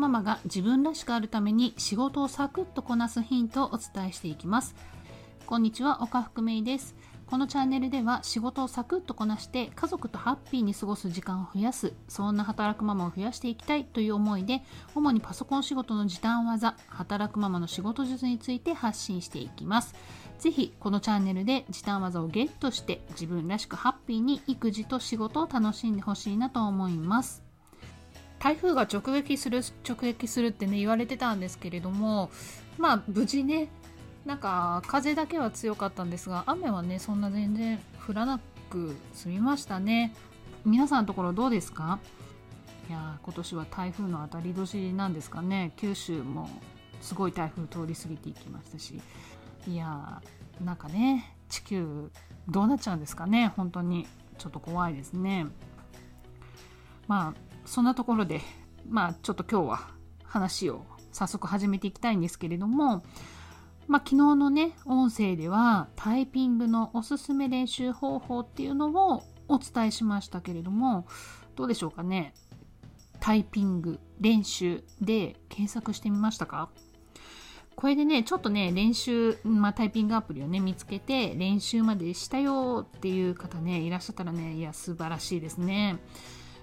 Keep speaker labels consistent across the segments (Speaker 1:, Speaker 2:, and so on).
Speaker 1: ママが自分らしくあるために仕事をサクッとこなすヒントをお伝えしていきます。こんにちは岡福芽衣です。このチャンネルでは仕事をサクッとこなして家族とハッピーに過ごす時間を増やすそんな働くママを増やしていきたいという思いで主にパソコン仕事の時短技働くママの仕事術について発信していきます。ぜひこのチャンネルで時短技をゲットして自分らしくハッピーに育児と仕事を楽しんでほしいなと思います。台風が直撃する直撃するってね言われてたんですけれどもまあ無事ねなんか風だけは強かったんですが雨はねそんな全然降らなく済みましたね。皆さんのところどうですか？いや今年は台風の当たり年なんですかね。九州もすごい台風通り過ぎていきましたし。いやーなんかね地球どうなっちゃうんですかね。本当に。ちょっと怖いですね。まあそんなところでまあちょっと今日は話を早速始めていきたいんですけれどもまあ、昨日のね音声ではタイピングのおすすめ練習方法っていうのをお伝えしましたけれどもどうでしょうかね？タイピング練習で検索してみましたか？これでねちょっとね練習、まあ、タイピングアプリをね見つけて練習までしたよっていう方ねいらっしゃったらねいや素晴らしいですね。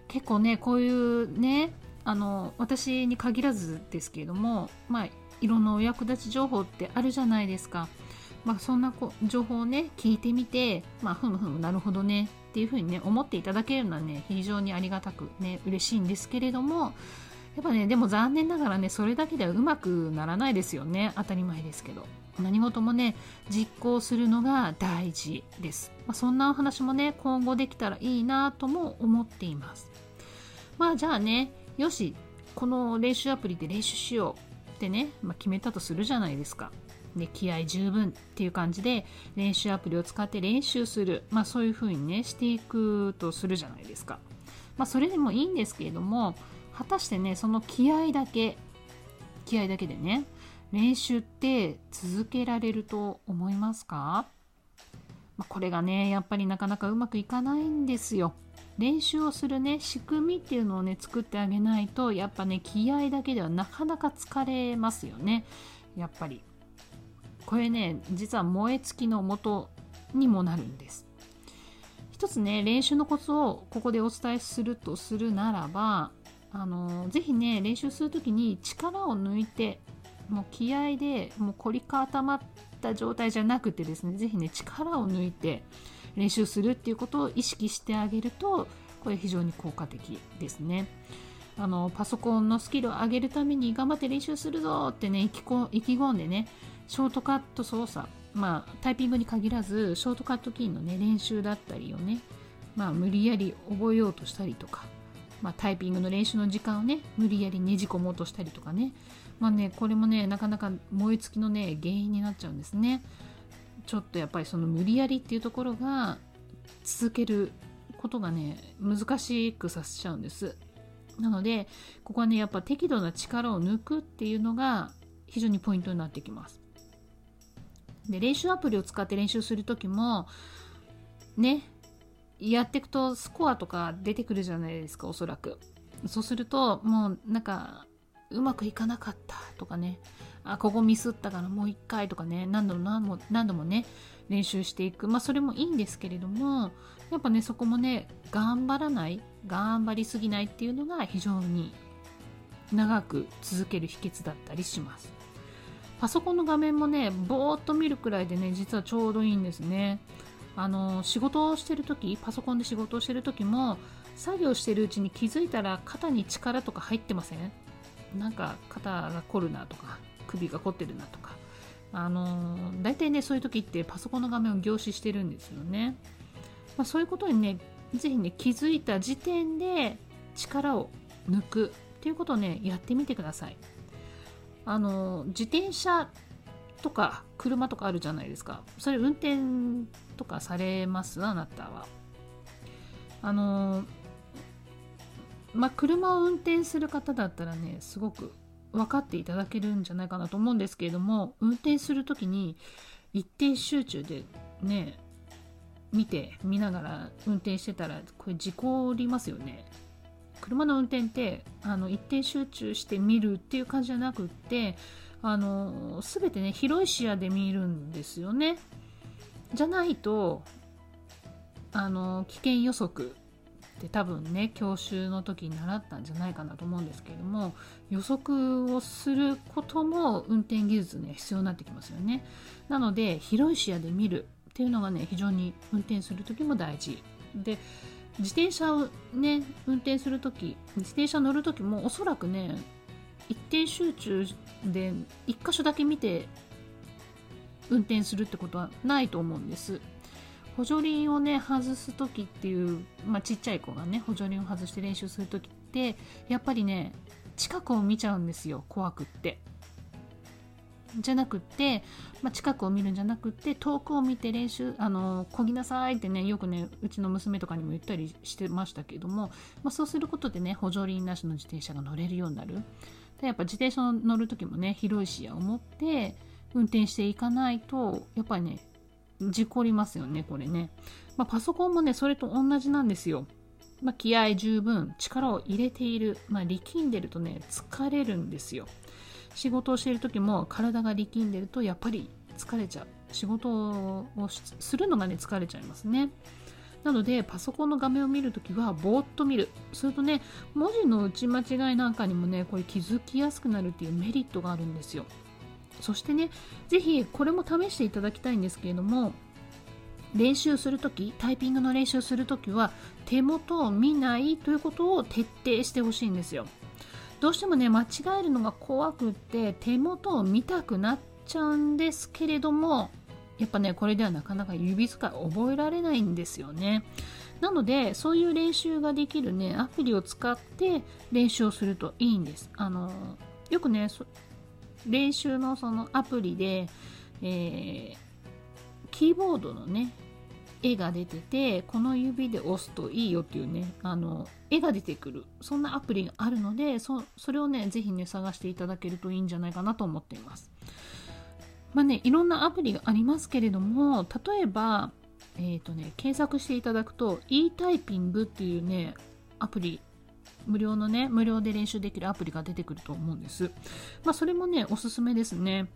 Speaker 1: 結構ねこういうねあの私に限らずですけれどもまあいろんなお役立ち情報ってあるじゃないですか。まあ、そんなこ情報をね聞いてみて、まあ、ふむふむなるほどねっていうふうにね思っていただけるのはね非常にありがたくね嬉しいんですけれどもやっぱねでも残念ながらねそれだけではうまくならないですよね。当たり前ですけど。何事もね実行するのが大事です、まあ、そんなお話もね今後できたらいいなとも思っています。まあじゃあねよしこの練習アプリで練習しようってね、まあ、決めたとするじゃないですか。で気合十分っていう感じで練習アプリを使って練習する、まあ、そういう風にねしていくとするじゃないですか。まあ、それでもいいんですけれども果たしてねその気合だけ気合だけでね練習って続けられると思いますか、ま、これがねやっぱりなかなかうまくいかないんですよ。練習をするね仕組みっていうのをね作ってあげないとやっぱね気合だけではなかなか疲れますよね。やっぱり。これね実は燃え尽きの元にもなるんです。一つね練習のコツをここでお伝えするとするならばあのぜひね練習する時に力を抜いてもう気合でもう凝り固まった状態じゃなくてですねぜひね力を抜いて練習するっていうことを意識してあげるとこれ非常に効果的ですね。あのパソコンのスキルを上げるために頑張って練習するぞってね意気込んでねショートカット操作まあタイピングに限らずショートカットキーのね練習だったりをねまあ無理やり覚えようとしたりとかまあ、タイピングの練習の時間をね無理やりねじ込もうとしたりとかねまあねこれもねなかなか燃え尽きのね原因になっちゃうんですねちょっとやっぱりその無理やりっていうところが続けることがね難しくさせちゃうんです。なのでここはねやっぱ適度な力を抜くっていうのが非常にポイントになってきます。で練習アプリを使って練習する時もねやっていくとスコアとか出てくるじゃないですかおそらく。そうするともうなんかうまくいかなかったとかね。あここミスったからもう一回とかね。何度も何度も何度もね練習していく。まあそれもいいんですけれどもやっぱねそこもね頑張らない頑張りすぎないっていうのが非常に長く続ける秘訣だったりします。パソコンの画面もねぼーっと見るくらいでね実はちょうどいいんですね。あの仕事をしてる時パソコンで仕事をしてる時も作業してるうちに気づいたら肩に力とか入ってません？なんか肩が凝るなとか首が凝ってるなとかあの大体ねそういう時ってパソコンの画面を凝視してるんですよね、まあ、そういうことにね是非ね気づいた時点で力を抜くっていうことをねやってみてください。あの自転車とか車とかあるじゃないですか。それ運転とかされます？あなたは。あのまあ、車を運転する方だったらねすごく分かっていただけるんじゃないかなと思うんですけれども運転する時に一定集中でね見て見ながら運転してたらこれ事故りますよね車の運転ってあの一定集中して見るっていう感じじゃなくってあの全てね広い視野で見るんですよね。じゃないとあの危険予測って多分ね教習の時に習ったんじゃないかなと思うんですけれども予測をすることも運転技術ね必要になってきますよね。なので広い視野で見るっていうのがね非常に運転する時も大事で自転車をね運転する時自転車乗る時もおそらくね一定集中で1箇所だけ見て運転するってことはないと思うんです補助輪をね外す時っていう、まあ、ちっちゃい子がね補助輪を外して練習する時ってやっぱりね近くを見ちゃうんですよ怖くって。じゃなくって、まあ、近くを見るんじゃなくって遠くを見て練習あのこぎなさいってねよくねうちの娘とかにも言ったりしてましたけども、まあ、そうすることでね補助輪なしの自転車が乗れるようになる。でやっぱ自転車乗る時もね広い視野を持って運転していかないとやっぱりね事故りますよね、これね。まあ、パソコンもね、それと同じなんですよ。まあ、気合十分、力を入れている、まあ、力んでるとね、疲れるんですよ。仕事をしている時も体が力んでるとやっぱり疲れちゃう。仕事をするのがね、疲れちゃいますね。なので、パソコンの画面を見るときは、ぼーっと見る。するとね、文字の打ち間違いなんかにもね、これ気づきやすくなるっていうメリットがあるんですよ。そしてね、ぜひこれも試していただきたいんですけれども、練習するとき、タイピングの練習するときは手元を見ないということを徹底してほしいんですよ。どうしてもね、間違えるのが怖くって手元を見たくなっちゃうんですけれども、やっぱね、これではなかなか指使い覚えられないんですよね。なので、そういう練習ができるね、アプリを使って練習をするといいんです。あの、よくね、練習のそのアプリで、えー、キーボードのね絵が出ててこの指で押すといいよっていうねあの絵が出てくる。そんなアプリがあるのでそれをね是非ね探していただけるといいんじゃないかなと思っています。まあねいろんなアプリがありますけれども例えばえーとね、検索していただくと e タイピングっていうねアプリ無料のね、無料で練習できるアプリが出てくると思うんです。まあ、それもね、おすすめですね。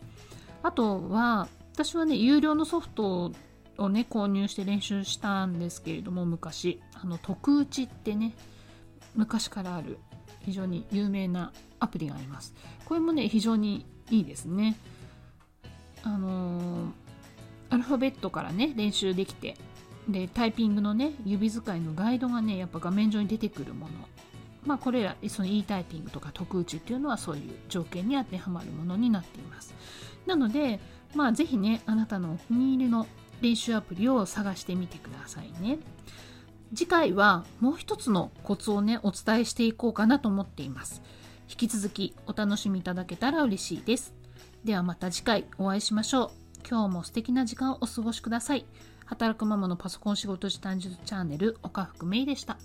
Speaker 1: あとは、私はね、有料のソフトをね、購入して練習したんですけれども、昔、あの、特打ちってね、昔からある非常に有名なアプリがあります。これもね、非常にいいですね。あのー、アルファベットからね、練習できて、で、タイピングのね、指使いのガイドがね、やっぱ画面上に出てくるものまあ、これらその e タイピングとか特打ちっていうのはそういう条件に当てはまるものになっています。なので、まあ、ぜひねあなたのお気に入りの練習アプリを探してみてくださいね。次回はもう一つのコツをねお伝えしていこうかなと思っています。引き続きお楽しみいただけたら嬉しいです。ではまた次回お会いしましょう。今日も素敵な時間をお過ごしください。働くママのパソコン仕事時短術チャンネル岡福芽衣でした。